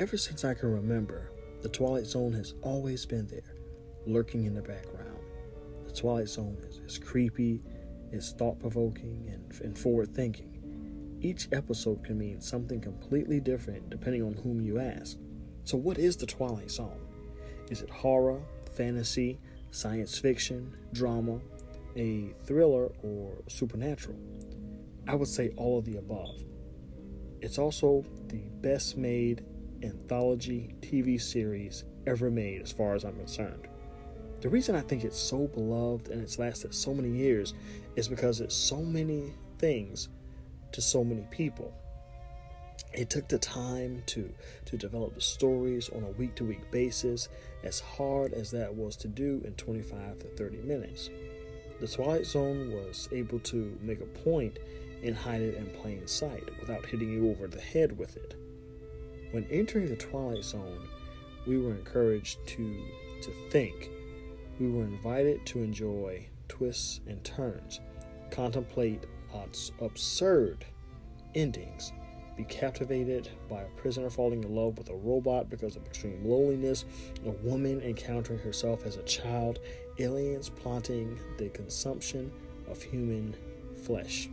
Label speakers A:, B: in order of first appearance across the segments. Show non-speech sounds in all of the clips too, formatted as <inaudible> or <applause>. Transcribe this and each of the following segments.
A: Ever since I can remember, the Twilight Zone has always been there, lurking in the background. The Twilight Zone is, is creepy, it's thought provoking, and, and forward thinking. Each episode can mean something completely different depending on whom you ask. So, what is the Twilight Zone? Is it horror, fantasy, science fiction, drama, a thriller, or supernatural? I would say all of the above. It's also the best made anthology TV series ever made, as far as I'm concerned. The reason I think it's so beloved and it's lasted so many years is because it's so many things to so many people. It took the time to, to develop the stories on a week to week basis, as hard as that was to do in 25 to 30 minutes. The Twilight Zone was able to make a point and hide it in plain sight without hitting you over the head with it. When entering the Twilight Zone, we were encouraged to, to think. We were invited to enjoy twists and turns, contemplate absurd endings, be captivated by a prisoner falling in love with a robot because of extreme loneliness, a woman encountering herself as a child, aliens plotting the consumption of human flesh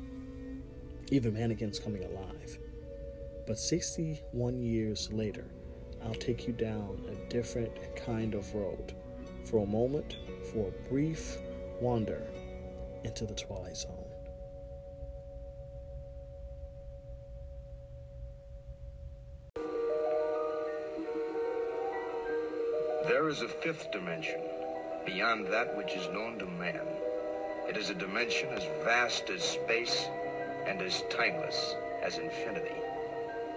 A: even mannequins coming alive. But 61 years later, I'll take you down a different kind of road. For a moment, for a brief wander into the Twilight Zone.
B: There is a fifth dimension, beyond that which is known to man. It is a dimension as vast as space and as timeless as infinity.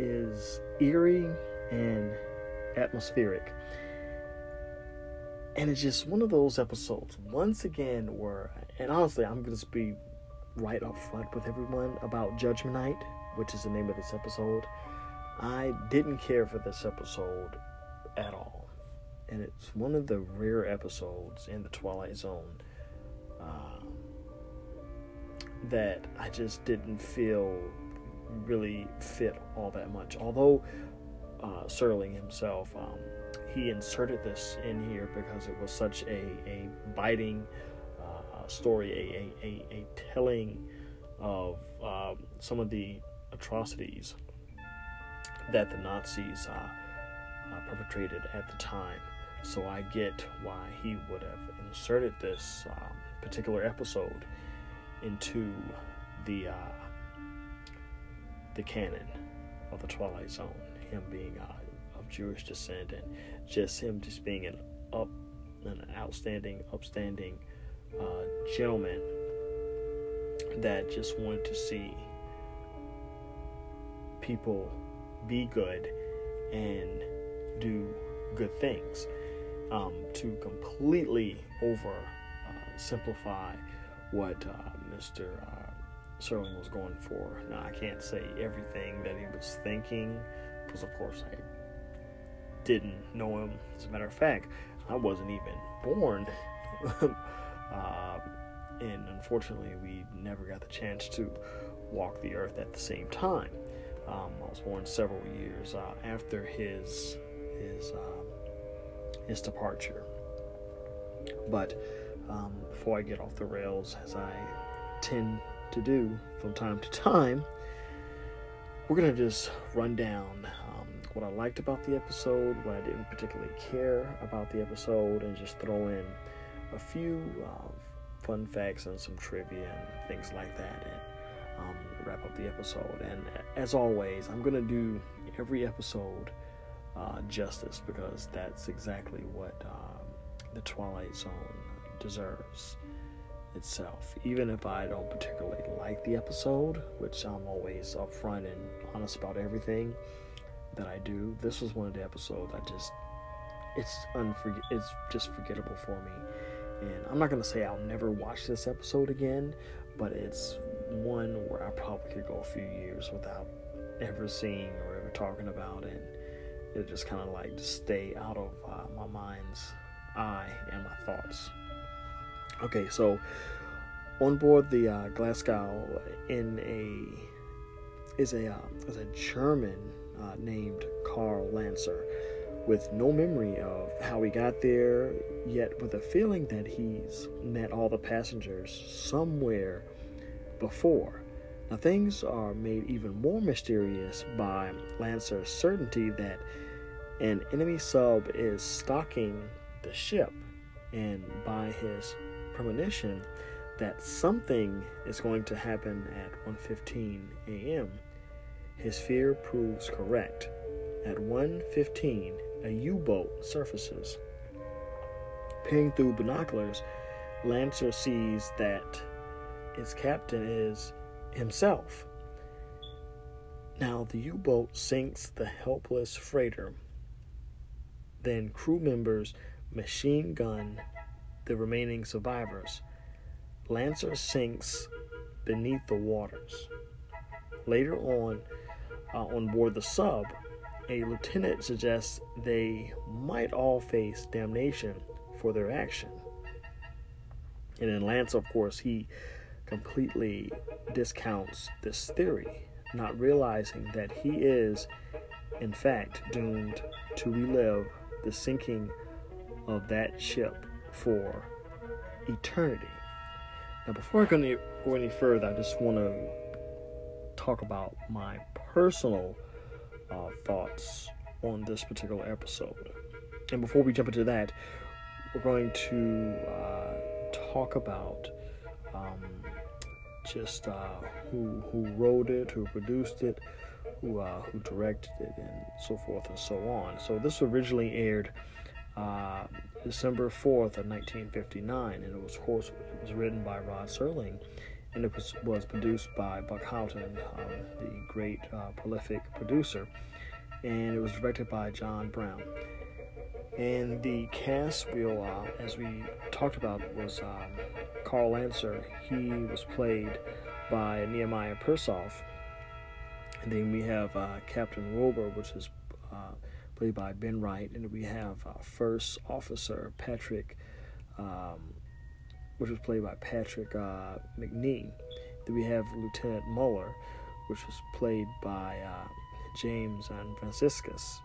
A: is eerie and atmospheric. And it's just one of those episodes, once again, where, and honestly, I'm going to be right up front with everyone about Judgment Night, which is the name of this episode. I didn't care for this episode at all. And it's one of the rare episodes in the Twilight Zone um, that I just didn't feel really fit all that much. Although uh, Serling himself, um, he inserted this in here because it was such a, a biting uh, story, a, a, a, telling of um, some of the atrocities that the Nazis uh, uh, perpetrated at the time. So I get why he would have inserted this um, particular episode into the uh, the canon of the Twilight Zone. Him being uh, of Jewish descent and just him just being an up, an outstanding, upstanding uh, gentleman that just wanted to see people be good and do good things. Um, to completely over uh, simplify what uh, Mr. Serling was going for. Now, I can't say everything that he was thinking, because of course I didn't know him. As a matter of fact, I wasn't even born. <laughs> uh, and unfortunately, we never got the chance to walk the earth at the same time. Um, I was born several years uh, after his his uh, his departure. But um, before I get off the rails, as I tend to do from time to time, we're going to just run down um, what I liked about the episode, what I didn't particularly care about the episode, and just throw in a few uh, fun facts and some trivia and things like that, and um, wrap up the episode. And as always, I'm going to do every episode uh, justice because that's exactly what um, the Twilight Zone deserves itself. Even if I don't particularly like the episode, which I'm always upfront and honest about everything, that I do. This was one of the episodes I just it's unforget it's just forgettable for me. And I'm not gonna say I'll never watch this episode again, but it's one where I probably could go a few years without ever seeing or ever talking about it. It just kind of like just stay out of uh, my mind's eye and my thoughts. Okay, so on board the uh, Glasgow in a is a uh, is a German uh, named Karl Lancer with no memory of how he got there, yet with a feeling that he's met all the passengers somewhere before. Now, things are made even more mysterious by Lancer's certainty that an enemy sub is stalking the ship, and by his premonition that something is going to happen at 1:15 a.m. His fear proves correct. At 1:15, a U-boat surfaces. Peering through binoculars, Lancer sees that its captain is himself. Now, the U boat sinks the helpless freighter. Then, crew members machine gun the remaining survivors. Lancer sinks beneath the waters. Later on, uh, on board the sub, a lieutenant suggests they might all face damnation for their action. And then Lance, of course, he completely discounts this theory, not realizing that he is, in fact, doomed to relive the sinking of that ship for eternity. Now, before I go any, go any further, I just want to talk about my personal uh, thoughts on this particular episode. And before we jump into that, we're going to uh, talk about um, just uh, who who wrote it, who produced it, who uh, who directed it, and so forth and so on. So this originally aired uh, December fourth of 1959, and it was course it was written by Rod Serling, and it was was produced by Buck Houghton, um, the great uh, prolific producer, and it was directed by John Brown. And the cast wheel, uh, as we talked about, was um, Karl Lancer. He was played by Nehemiah Persoff. And then we have uh, Captain Wilbur, which is uh, played by Ben Wright. And we have uh, First Officer Patrick, um, which was played by Patrick uh, Macnee. Then we have Lieutenant Muller, which was played by uh, James and Franciscus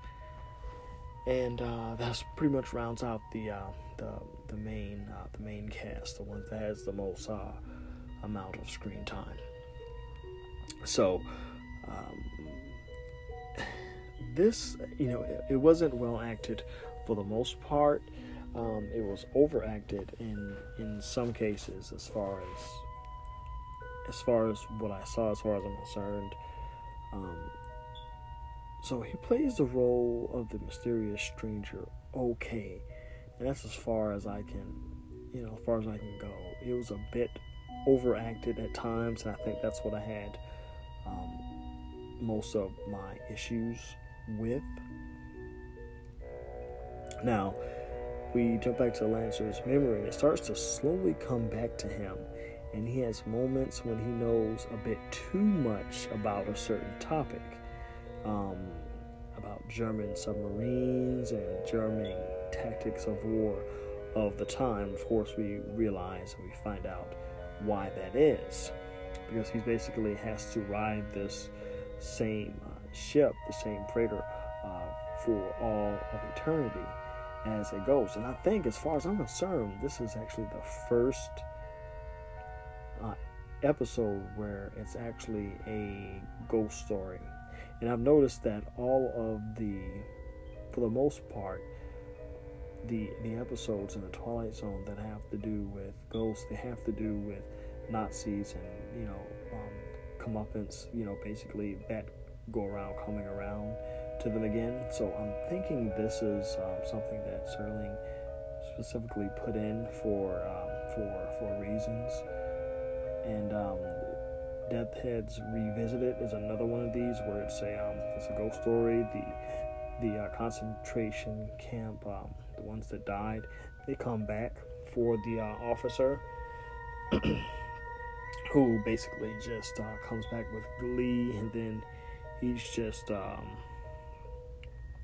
A: and uh, that's pretty much rounds out the uh, the the main uh, the main cast, the one that has the most uh, amount of screen time. So um, this, you know, it, it, wasn't well acted for the most part. Um, it was overacted in in some cases, as far as as far as what I saw, as far as I'm concerned. Um, so he plays the role of the mysterious stranger okay. And that's as far as I can, you know, as far as I can go. It was a bit overacted at times, and I think that's what I had um, most of my issues with. Now, we jump back to Lancer's memory, and it starts to slowly come back to him. And he has moments when he knows a bit too much about a certain topic um, about German submarines and German tactics of war of the time. Of course, we realize and we find out why that is. Because he basically has to ride this same uh, ship, the same freighter, uh, for all of eternity as it goes. And I think, as far as I'm concerned, this is actually the first uh, episode where it's actually a ghost story and I've noticed that all of the, for the most part, the the episodes in the Twilight Zone that have to do with ghosts, they have to do with Nazis and you know um, comeuppance, you know, basically that go around coming around to them again. So I'm thinking this is um, something that Serling specifically put in for um, for for reasons, and um, Deaths-Head Revisited is another one of these where it's a um, it's a ghost story. The the uh, concentration camp, um, the ones that died, they come back for the uh, officer, <clears throat> who basically just uh, comes back with glee, and then he's just um,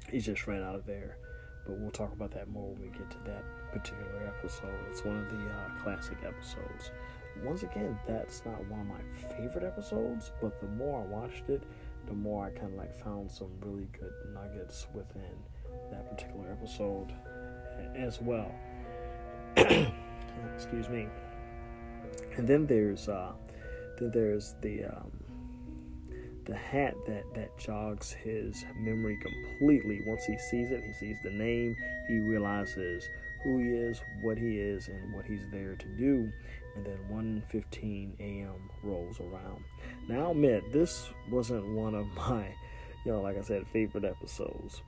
A: he's just ran out of there. But we'll talk about that more when we get to that particular episode. It's one of the uh, classic episodes. Once again, that's not one of my favorite episodes, but the more I watched it, the more I kind of like found some really good nuggets within that particular episode as well. <coughs> Excuse me. And then there's uh, then there's the um, the hat that that jogs his memory completely. Once he sees it, he sees the name, he realizes who he is, what he is, and what he's there to do. And then 1:15 a.m. rolls around. Now, I'll admit this wasn't one of my, you know, like I said, favorite episodes.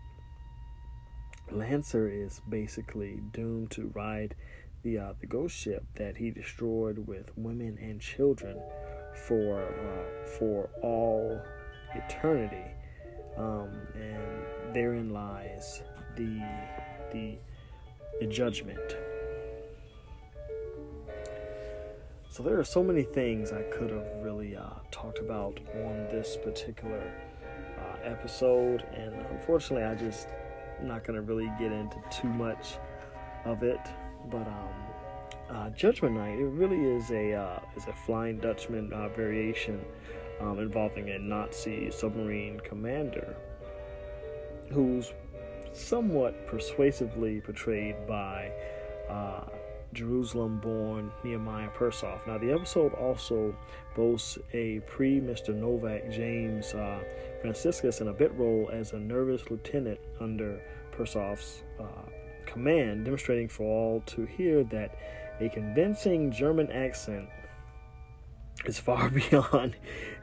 A: Lancer is basically doomed to ride the uh, the ghost ship that he destroyed with women and children for uh, for all eternity, um, and therein lies the the the judgment. So there are so many things I could have really uh, talked about on this particular uh, episode, and unfortunately, I just not going to really get into too much of it. But um, uh, Judgment Night, it really is a uh, is a Flying Dutchman uh, variation um, involving a Nazi submarine commander who's somewhat persuasively portrayed by uh, Jerusalem born Nehemiah Persoff. Now, the episode also boasts a pre Mr. Novak James uh, Franciscus in a bit role as a nervous lieutenant under Persoff's uh, command, demonstrating for all to hear that a convincing German accent is far <laughs> beyond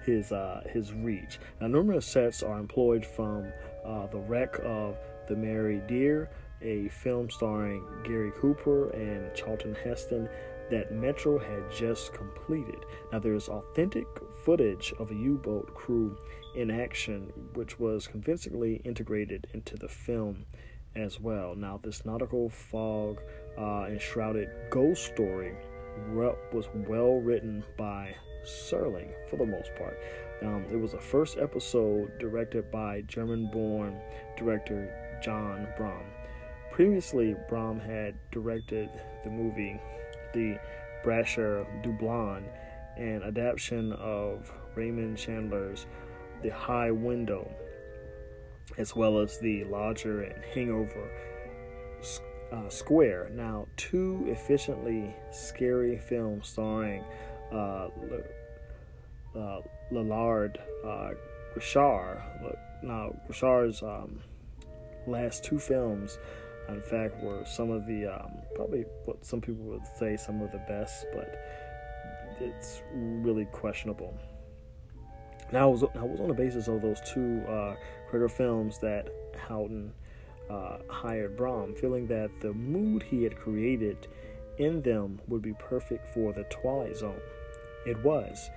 A: his uh, his reach. Now, numerous sets are employed from uh, the wreck of the Mary Deare, a film starring Gary Cooper and Charlton Heston that Metro had just completed. Now, there's authentic footage of a U boat crew in action, which was convincingly integrated into the film as well. Now, this nautical fog uh, enshrouded ghost story was well written by Serling for the most part. Um, it was the first episode directed by German born director John Brahm. Previously, Brahm had directed the movie The Brasher Doubloon, an adaptation of Raymond Chandler's The High Window, as well as The Lodger and Hangover uh, Square. Now, two efficiently scary films starring uh, uh, Lallard uh, Richard. Now, Richard's um, last two films, in fact, were some of the um, probably what some people would say some of the best, but it's really questionable. Now, it was, it was on the basis of those two uh, films that Houghton uh, hired Brahm, feeling that the mood he had created in them would be perfect for the Twilight Zone. It was.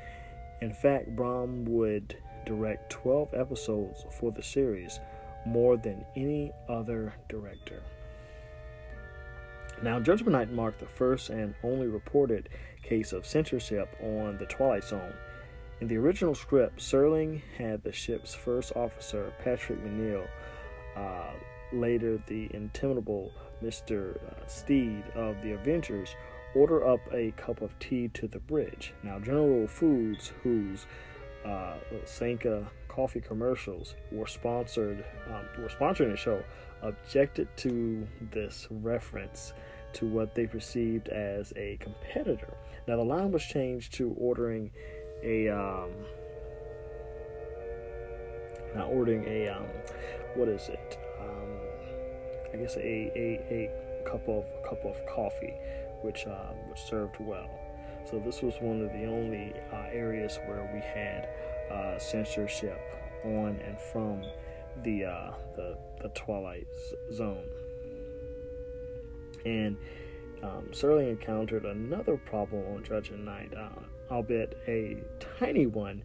A: In fact, Brahm would direct 12 episodes for the series, more than any other director. Now, Judgment Night marked the first and only reported case of censorship on the Twilight Zone. In the original script, Serling had the ship's first officer, Patrick Macnee, uh, later the intimidable Mr. Uh, Steed of the Avengers, order up a cup of tea to the bridge. Now, General Foods, whose uh, Sanka coffee commercials were sponsored, um, were sponsoring the show, objected to this reference to what they perceived as a competitor. Now, the line was changed to ordering a, um, not ordering a, um, what is it? Um, I guess a, a, a cup of a cup of coffee, which uh, which served well. So this was one of the only uh, areas where we had uh, censorship on and from the uh, the, the Twilight Zone. And um, Serling encountered another problem on Judgment Night. Uh, albeit a tiny one,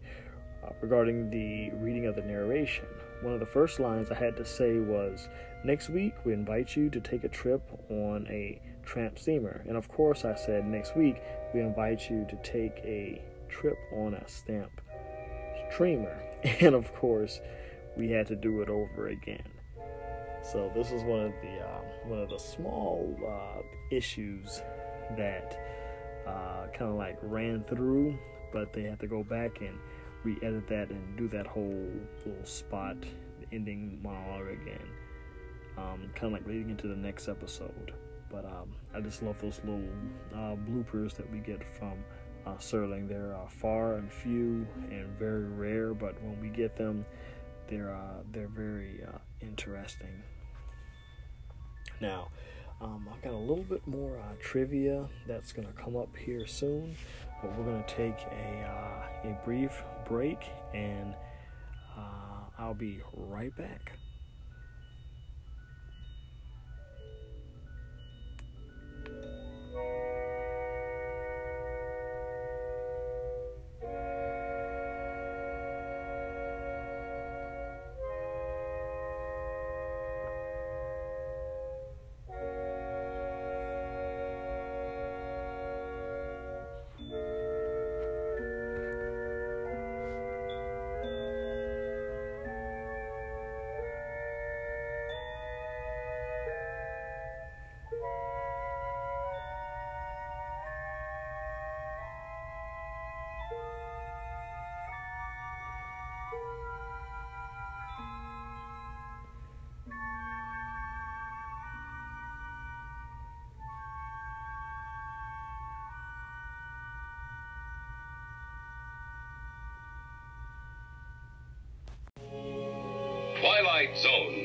A: uh, regarding the reading of the narration. One of the first lines I had to say was, Next week, we invite you to take a trip on a tramp steamer. And of course, I said, Next week, we invite you to take a trip on a stamp streamer. <laughs> And of course, we had to do it over again. So this is one of the uh, one of the small uh, issues that uh, kind of like ran through, but they had to go back and re-edit that and do that whole little spot, ending monologue again, um, kind of like leading into the next episode. But um, I just love those little uh, bloopers that we get from uh, Serling. They're uh, far and few and very rare, but when we get them, they're uh, they're very uh, interesting. Now, um, I've got a little bit more uh, trivia that's going to come up here soon, but we're going to take a uh, a brief break, and uh, I'll be right back.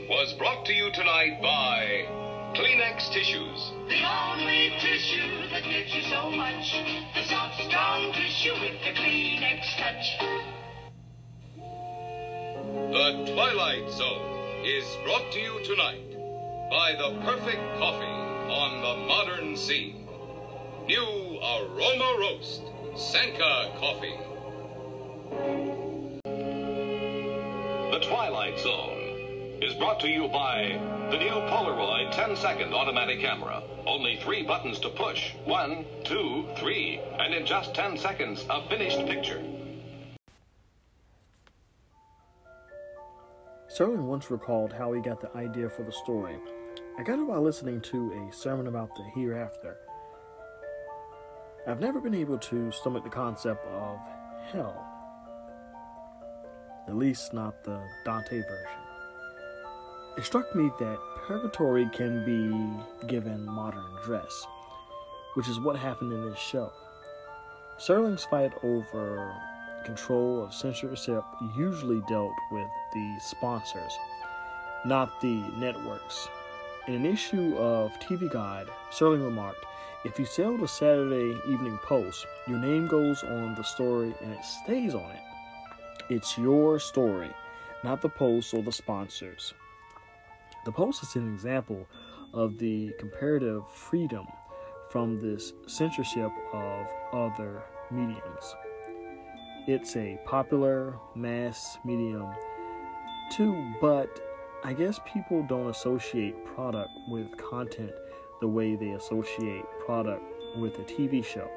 C: Was brought to you tonight by Kleenex Tissues.
D: The only tissue that gives you so much. The soft, strong tissue with the Kleenex touch.
C: The Twilight Zone is brought to you tonight by the perfect coffee on the modern scene. New Aroma Roast, Sanka Coffee. The Twilight Zone is brought to you by the new Polaroid 10 second automatic camera. Only three buttons to push. One, two, three. And in just 10 seconds, a finished picture.
A: Serling once recalled how he got the idea for the story. I got it while listening to a sermon about the hereafter. I've never been able to stomach the concept of hell, at least not the Dante version. It struck me that purgatory can be given modern dress, which is what happened in this show. Serling's fight over control of censorship usually dealt with the sponsors, not the networks. In an issue of TV Guide, Serling remarked, If you sell the Saturday Evening Post, your name goes on the story and it stays on it. It's your story, not the Post or the sponsors. The Post is an example of the comparative freedom from this censorship of other mediums. It's a popular mass medium too, but I guess people don't associate product with content the way they associate product with a TV show.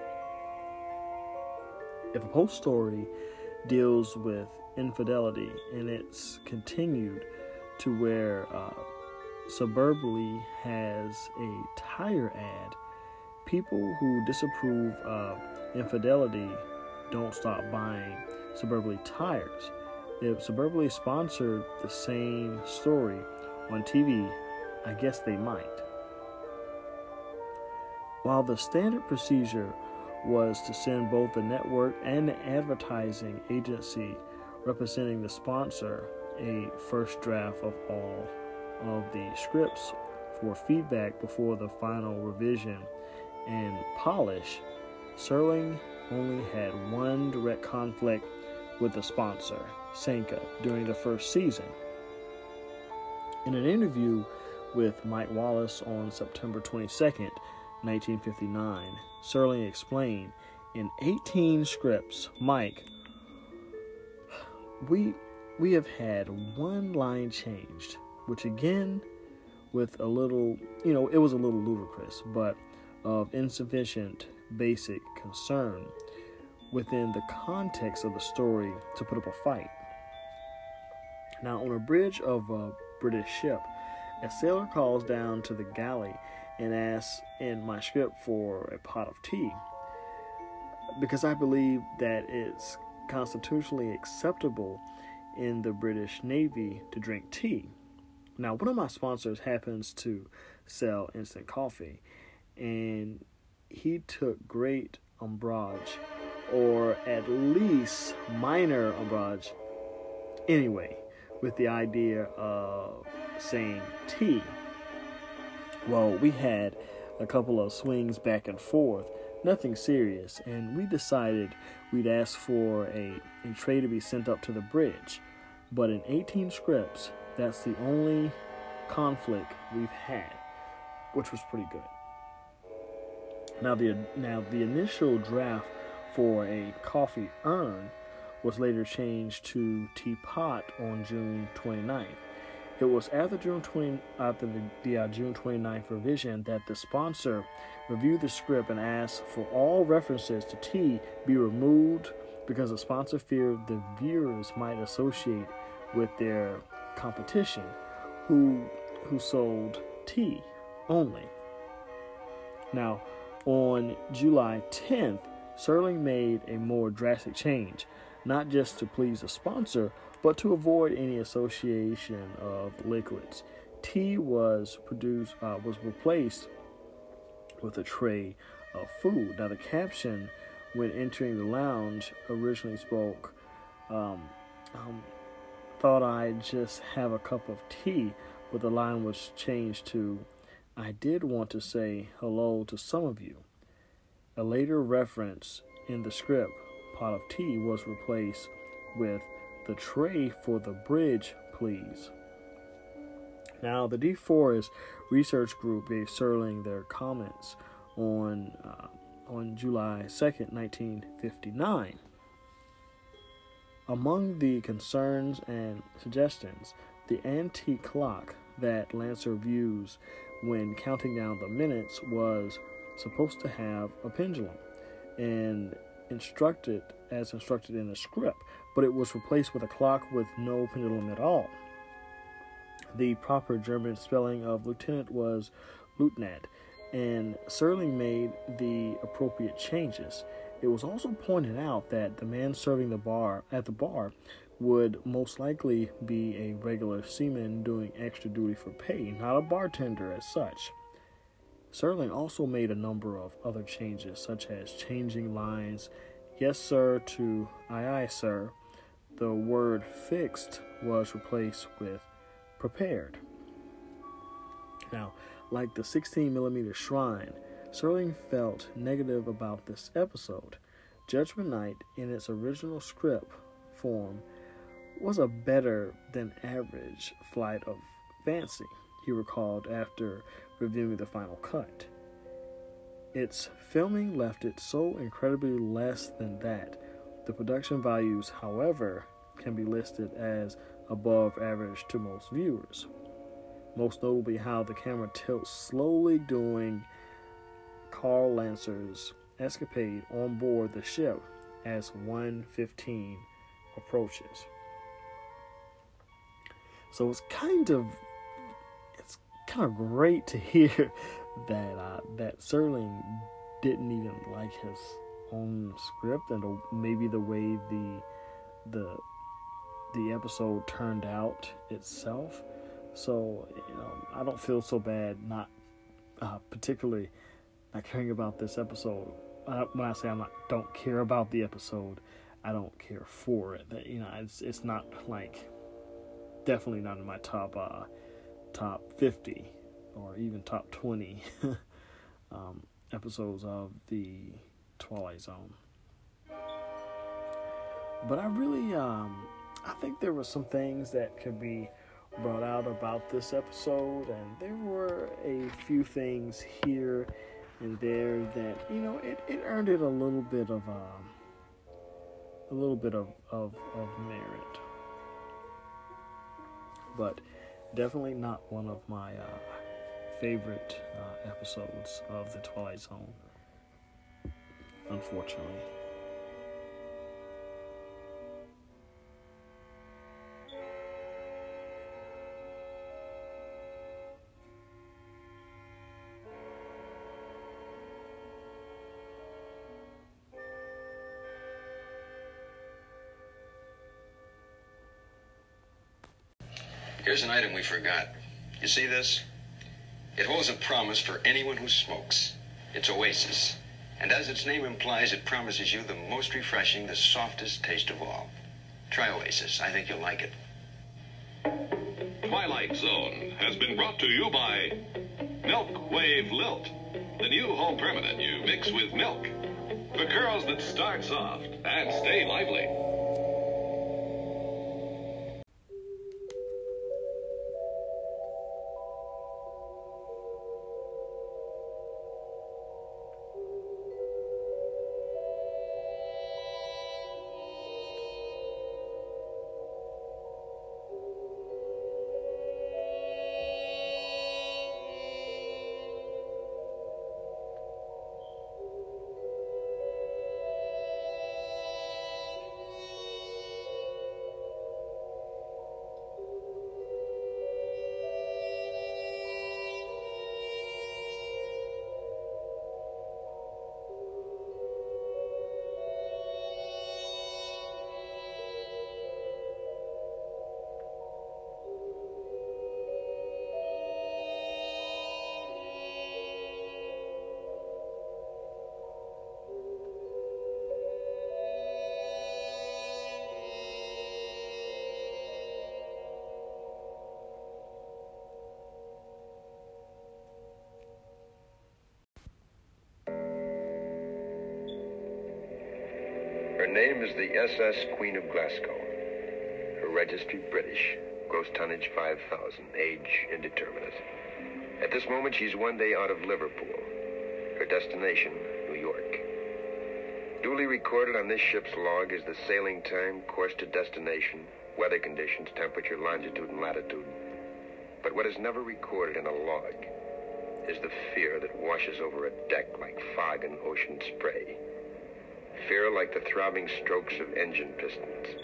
A: If a Post story deals with infidelity and it's continued to where uh, Suburbly has a tire ad. People who disapprove of infidelity don't stop buying Suburbly tires. If Suburbly sponsored the same story on TV, I guess they might. While the standard procedure was to send both the network and the advertising agency representing the sponsor a first draft of all of the scripts for feedback before the final revision and polish, Serling only had one direct conflict with the sponsor, Sanka, during the first season. In an interview with Mike Wallace on September 22, 1959, Serling explained in 18 scripts, Mike, we we have had one line changed, which again, with a little, you know, it was a little ludicrous, but of insufficient basic concern within the context of the story to put up a fight. Now, on a bridge of a British ship, a sailor calls down to the galley and asks in my script for a pot of tea because I believe that it's constitutionally acceptable in the British Navy to drink tea. Now, one of my sponsors happens to sell instant coffee, and he took great umbrage, or at least minor umbrage, anyway, with the idea of saying tea. Well, we had a couple of swings back and forth, nothing serious, and we decided we'd ask for a, a tray to be sent up to the bridge. But in 18 scripts, that's the only conflict we've had, which was pretty good. Now the now the initial draft for a coffee urn was later changed to teapot on June 29th. It was after June 20 after the, the uh, June 29th revision that the sponsor reviewed the script and asked for all references to tea be removed because the sponsor feared the viewers might associate with their competition who who sold tea only. Now, on July 10th, Serling made a more drastic change, not just to please a sponsor, but to avoid any association of liquids. Tea was produced uh, was replaced with a tray of food. Now the caption when entering the lounge originally spoke, um, um, thought I'd just have a cup of tea, but the line was changed to, I did want to say hello to some of you. A later reference in the script, pot of tea, was replaced with the tray for the bridge, please. Now, the DeForest Research Group gave Serling their comments on uh, on July 2nd, 1959. Among the concerns and suggestions, the antique clock that Lancer views when counting down the minutes was supposed to have a pendulum and instructed as instructed in the script, but it was replaced with a clock with no pendulum at all. The proper German spelling of lieutenant was Leutnant, and Serling made the appropriate changes. It was also pointed out that the man serving the bar at the bar would most likely be a regular seaman doing extra duty for pay, not a bartender as such. Serling also made a number of other changes, such as changing lines yes sir to aye aye sir. The word fixed was replaced with prepared. Now, like the 16 millimeter shrine, Serling felt negative about this episode. Judgment Night, in its original script form, was a better than average flight of fancy, he recalled after reviewing the final cut. Its filming left it so incredibly less than that. The production values, however, can be listed as above average to most viewers. Most notably, how the camera tilts slowly during Carl Lancer's escapade on board the ship as 115 approaches. So it's kind of it's kind of great to hear <laughs> that uh, that Serling didn't even like his own script and maybe the way the the the episode turned out itself. So you know, I don't feel so bad not uh, particularly not caring about this episode. When I say I'm not don't care about the episode, I don't care for it. That you know, it's it's not like definitely not in my top uh, top fifty or even top twenty <laughs> um, episodes of the Twilight Zone. But I really um, I think there were some things that could be brought out about this episode, and there were a few things here in there that you know it, it earned it a little bit of um, a little bit of, of, of merit. But definitely not one of my uh, favorite uh, episodes of the twilight zone unfortunately
B: Here's an item we forgot. You see this? It holds a promise for anyone who smokes. It's Oasis. And as its name implies, it promises you the most refreshing, the softest taste of all. Try Oasis. I think you'll like it.
C: Twilight Zone has been brought to you by Milk Wave Lilt, the new home permanent you mix with milk. For curls that start soft and stay lively.
B: Her name is the SS Queen of Glasgow. Her registry British. Gross tonnage 5,000. Age indeterminate. At this moment, she's one day out of Liverpool. Her destination, New York. Duly recorded on this ship's log is the sailing time, course to destination, weather conditions, temperature, longitude, and latitude. But what is never recorded in a log is the fear that washes over a deck like fog and ocean spray. Fear like the throbbing strokes of engine pistons,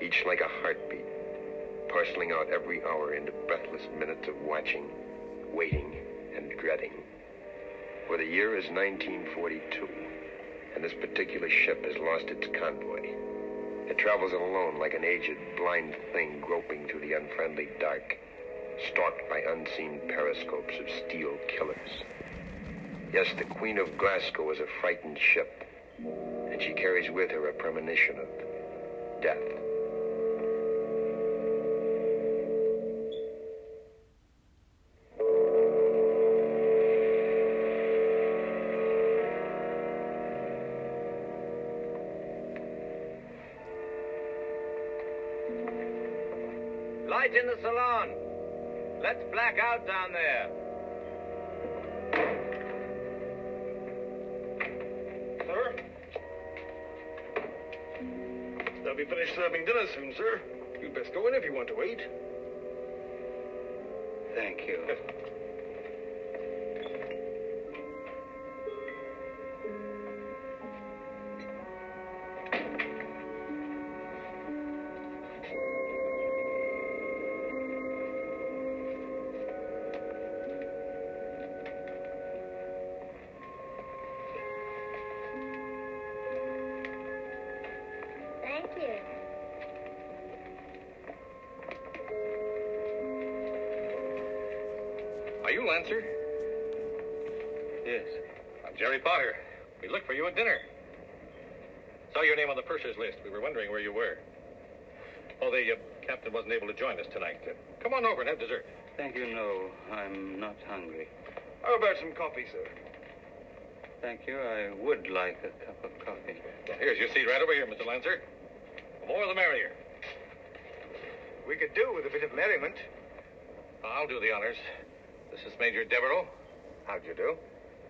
B: each like a heartbeat, parceling out every hour into breathless minutes of watching, waiting, and dreading. For the year is 1942, and this particular ship has lost its convoy. It travels alone like an aged, blind thing groping through the unfriendly dark, stalked by unseen periscopes of steel killers. Yes, the Queen of Glasgow is a frightened ship, and she carries with her a premonition of death.
E: Light in the salon. Let's black out down there.
F: Finished serving dinner soon, sir. You'd best go in if you want to eat.
E: Thank you. <laughs>
F: Are you Lancer?
E: Yes.
F: I'm Jerry Potter. We looked for you at dinner. Saw your name on the purser's list. We were wondering where you were. Oh, the uh, captain wasn't able to join us tonight. Uh, come on over and have dessert.
E: Thank you, no. I'm not hungry.
F: How about some coffee, sir?
E: Thank you. I would like a cup of coffee.
F: Well, here's your seat right over here, Mr. Lancer. The more the merrier.
G: We could do with a bit of merriment.
F: I'll do the honors. This is Major Devereaux.
G: How do you do?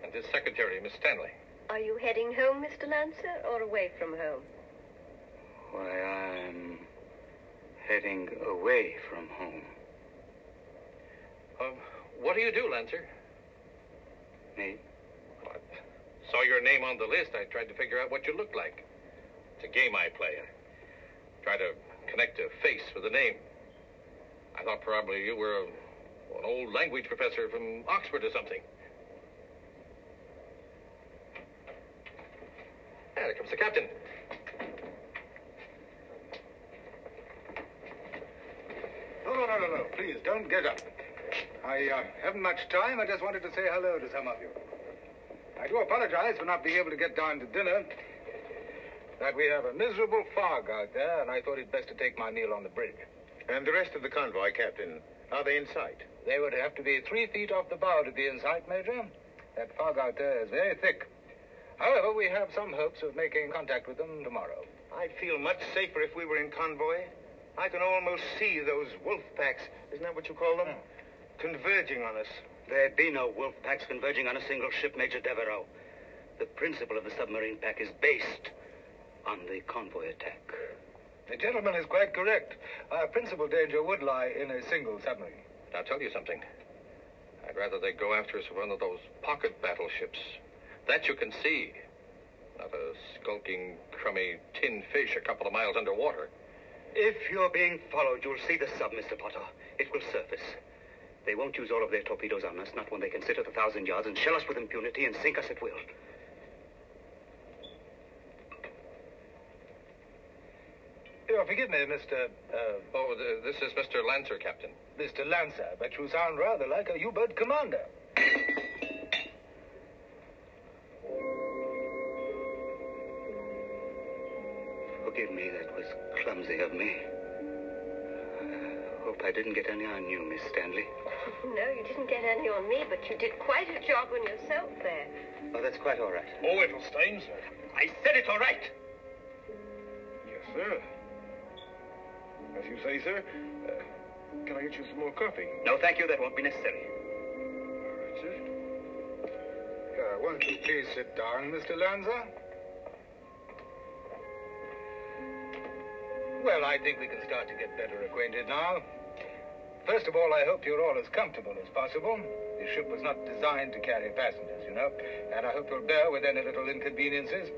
F: and his secretary, Miss Stanley.
H: Are you heading home, Mr. Lancer, or away from home?
I: Why, I'm heading away from home.
F: Um, what do you do, Lancer?
I: Me?
F: I saw your name on the list. I tried to figure out what you looked like. It's a game I play. I try to connect a face with a name. I thought probably you were a, an old language professor from Oxford or something. Ah, there comes the captain.
G: No, no, no, no, no. Please, don't get up. I uh, haven't much time. I just wanted to say hello to some of you. I do apologize for not being able to get down to dinner. That we have a miserable fog out there, and I thought it best to take my meal on the bridge.
J: And the rest of the convoy, Captain, are they in sight?
G: They would have to be three feet off the bow to be in sight, Major. That fog out there is very thick. However, we have some hopes of making contact with them tomorrow.
J: I'd feel much safer if we were in convoy. I can almost see those wolf packs, isn't that what you call them? Hmm. Converging on us.
I: There'd be no wolf packs converging on a single ship, Major Devereaux. The principle of the submarine pack is based on the convoy attack.
G: The gentleman is quite correct. Our principal danger would lie in a single submarine.
F: I'll tell you something. I'd rather they go after us with one of those pocket battleships. That you can see. Not a skulking, crummy tin fish a couple of miles underwater.
I: If you're being followed, you'll see the sub, Mr. Potter. It will surface. They won't use all of their torpedoes on us, not when they can sit at a thousand yards and shell us with impunity and sink us at will.
G: Oh, forgive me, Mr. Uh,
F: Oh, th- this is Mr. Lanser, Captain.
G: Mr. Lanser, but you sound rather like a U-boat commander.
I: Forgive me, that was clumsy of me. I hope I didn't get any on you, Miss Stanley. <laughs>
H: No, you didn't get any on me, but you did quite a job on yourself there.
I: Oh, that's quite all right.
J: Oh, it'll stain, sir.
I: I said it's all right.
J: Yes, sir. As you say, sir. Uh, can I get you some more coffee?
I: No, thank you. That won't be necessary.
J: All right, sir.
G: Uh, won't you please sit down, Mr. Lanser? Well, I think we can start to get better acquainted now. First of all, I hope you're all as comfortable as possible. This ship was not designed to carry passengers, you know, and I hope you'll bear with any little inconveniences.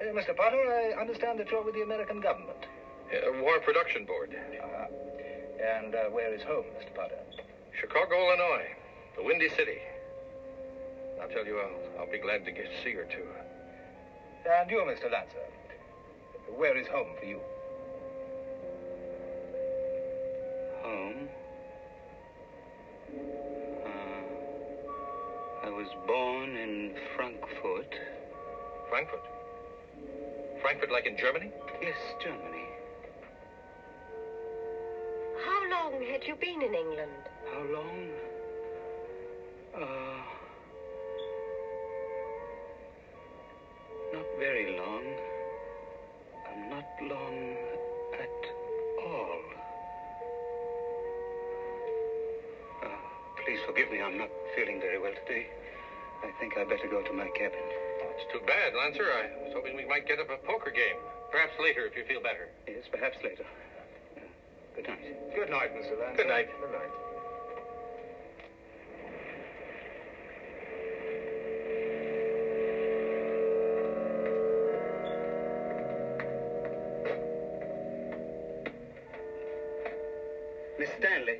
G: Uh, Mr. Potter, I understand that you're with the American government.
F: Uh, War Production Board.
G: Uh-huh. And uh, where is home, Mr. Potter?
F: Chicago, Illinois. The Windy City. I'll tell you, I'll, I'll be glad to get to see her, too.
G: And you, Mr. Lanser, where is home for you?
I: Home? Uh, I was born in Frankfurt.
F: Frankfurt? Frankfurt, like in Germany?
I: Yes, Germany.
H: Had you been in England?
I: How long? Uh, not very long. Uh, not long at all. Uh, please forgive me. I'm not feeling very well today. I think I'd better go to my cabin.
F: It's too bad, Lanser. I was hoping we might get up a poker game. Perhaps later, if you feel better.
I: Yes, perhaps later. Good night.
G: Good night, Mr. Lanser.
F: Good night.
G: Good night.
I: Miss Stanley.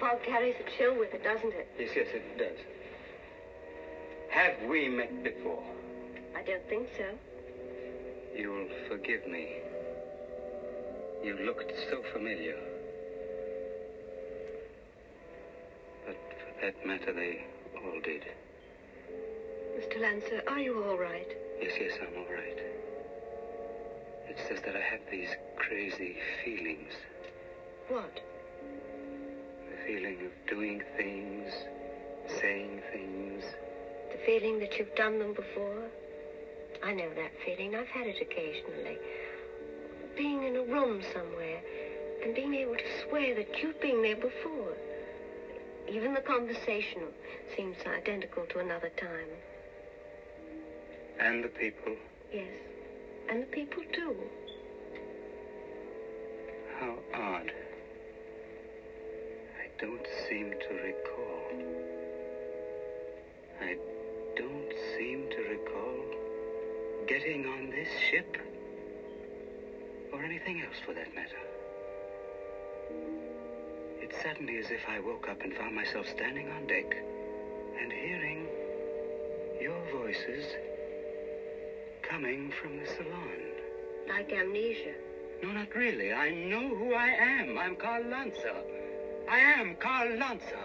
H: Fog carries a chill with it, doesn't it?
I: Yes, yes, it does. Have we met before?
H: I don't think so.
I: You'll forgive me. You looked so familiar. But for that matter, they all did.
H: Mr. Lanser, are you all right?
I: Yes, yes, I'm all right. It's just that I have these crazy feelings.
H: What?
I: The feeling of doing things, saying things.
H: The feeling that you've done them before? I know that feeling. I've had it occasionally. Being in a room somewhere and being able to swear that you've been there before. Even the conversation seems identical to another time.
I: And the people?
H: Yes, and the people too.
I: How odd. I don't seem to recall. I don't seem to getting on this ship. Or anything else for that matter. It's suddenly as if I woke up and found myself standing on deck and hearing your voices coming from the salon.
H: Like amnesia.
I: No, not really. I know who I am. I'm Carl Lanser. I am Carl Lanser.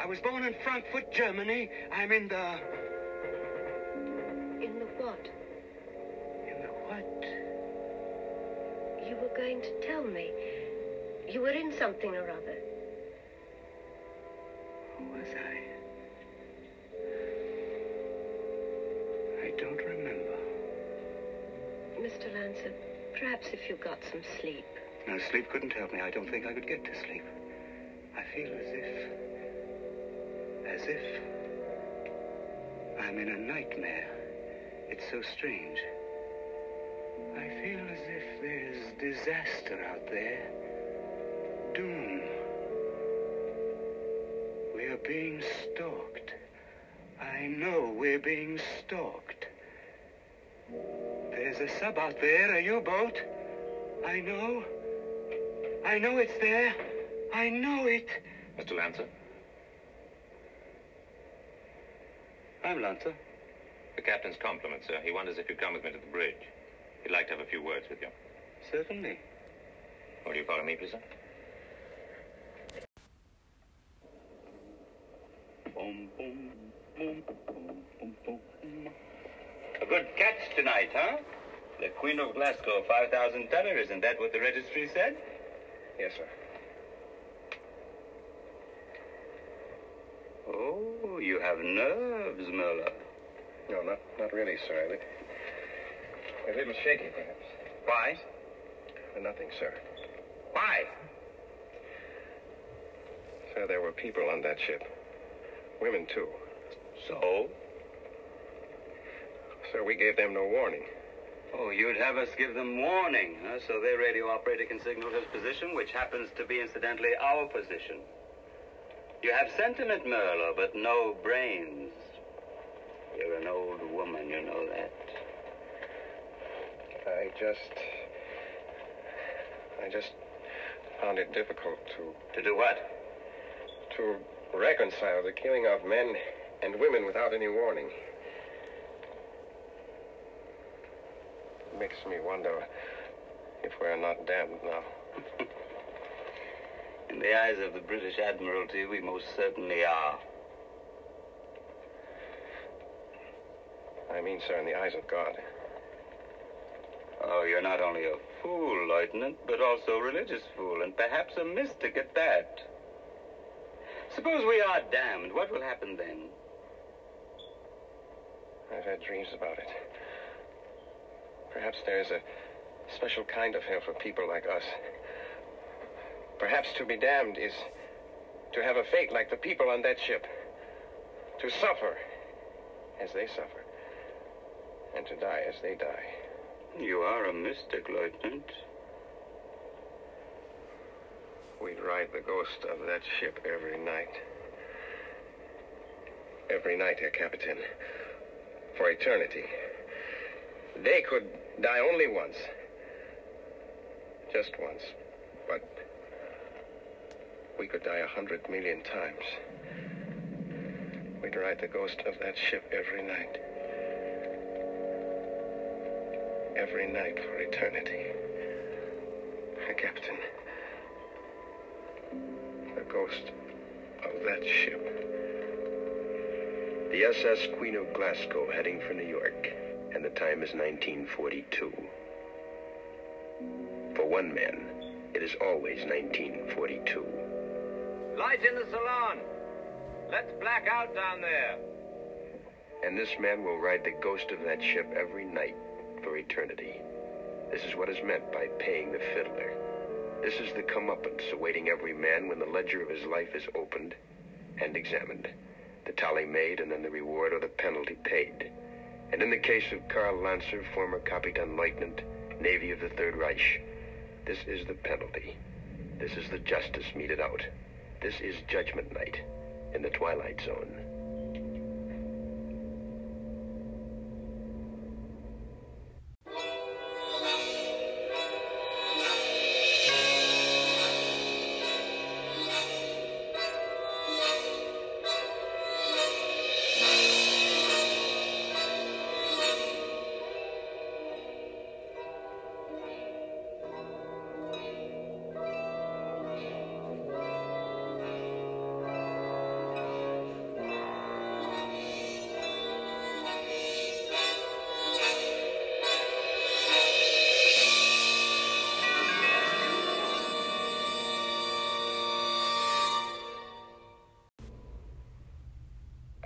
I: I was born in Frankfurt, Germany. I'm in the...
H: In the what? You were going to tell me. You were in something or other.
I: Who was I? I don't remember.
H: Mr. Lanser, perhaps if you got some sleep.
I: No, sleep couldn't help me. I don't think I could get to sleep. I feel as if... As if... I'm in a nightmare. It's so strange. Disaster out there. Doom. We are being stalked. I know we're being stalked. There's a sub out there, a U-boat. I know. I know it's there. I know it.
F: Mr. Lanser?
I: I'm Lanser.
F: The captain's compliments, sir. He wonders if you'd come with me to the bridge. He'd like to have a few words with you.
I: Certainly.
F: Will you follow me, please, sir?
I: Boom, boom, boom, boom, boom, boom. A good catch tonight, huh? The Queen of Glasgow, 5,000 tonner. Isn't that what the registry said?
J: Yes, sir.
I: Oh, you have nerves, Mueller.
J: No, not, not really, sir. A, a little shaky, perhaps.
I: Why?
J: Uh, Nothing, sir.
I: Why?
J: Sir, there were people on that ship. Women, too.
I: So?
J: Sir, we gave them no warning.
I: Oh, you'd have us give them warning, huh? So their radio operator can signal his position, which happens to be, incidentally, our position. You have sentiment, Mueller, but no brains. You're an old woman, you know that.
J: I just. I just found it difficult to.
I: To do what?
J: To reconcile the killing of men and women without any warning. Makes me wonder if we're not damned now. <laughs>
I: In the eyes of the British Admiralty, we most certainly are.
J: I mean, sir, in the eyes of God.
I: Oh, you're not only a fool, Lieutenant, but also a religious fool, and perhaps a mystic at that. Suppose we are damned. What will happen then?
J: I've had dreams about it. Perhaps there's a special kind of hell for people like us. Perhaps to be damned is to have a fate like the people on that ship. To suffer as they suffer. And to die as they die.
I: You are a mystic, Lieutenant.
J: We'd ride the ghost of that ship every night. Every night, Herr Captain. For eternity. They could die only once. Just once. But we could die a hundred million times. We'd ride the ghost of that ship every night. Every night for eternity. Herr Captain. The ghost of that ship.
K: The SS Queen of Glasgow heading for New York, and the time is 1942. For one man, it is always 1942.
E: Light in the salon. Let's black out down there.
K: And this man will ride the ghost of that ship every night for eternity. This is what is meant by paying the fiddler. This
B: is the comeuppance awaiting every man when the ledger of his life is opened and examined. The tally made and then the reward or the penalty paid. And in the case of Carl Lanser, former Kapitan Leutnant, Navy of the Third Reich, this is the penalty. This is the justice meted out. This is Judgment Night in the Twilight Zone.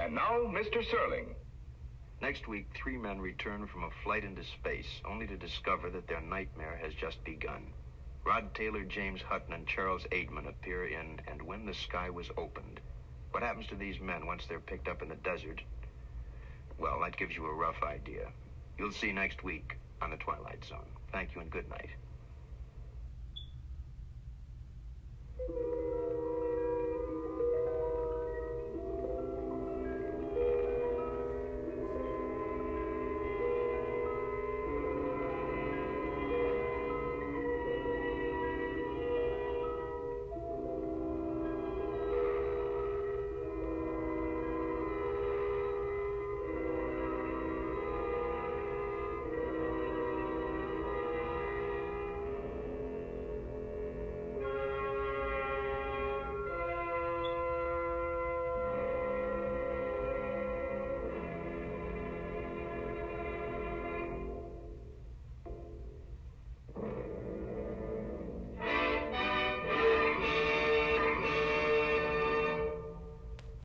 L: And now, Mr. Serling.
M: Next week, three men return from a flight into space, only to discover that their nightmare has just begun. Rod Taylor, James Hutton, and Charles Aidman appear in And When the Sky Was Opened. What happens to these men once they're picked up in the desert? Well, that gives you a rough idea. You'll see next week on The Twilight Zone. Thank you and good night.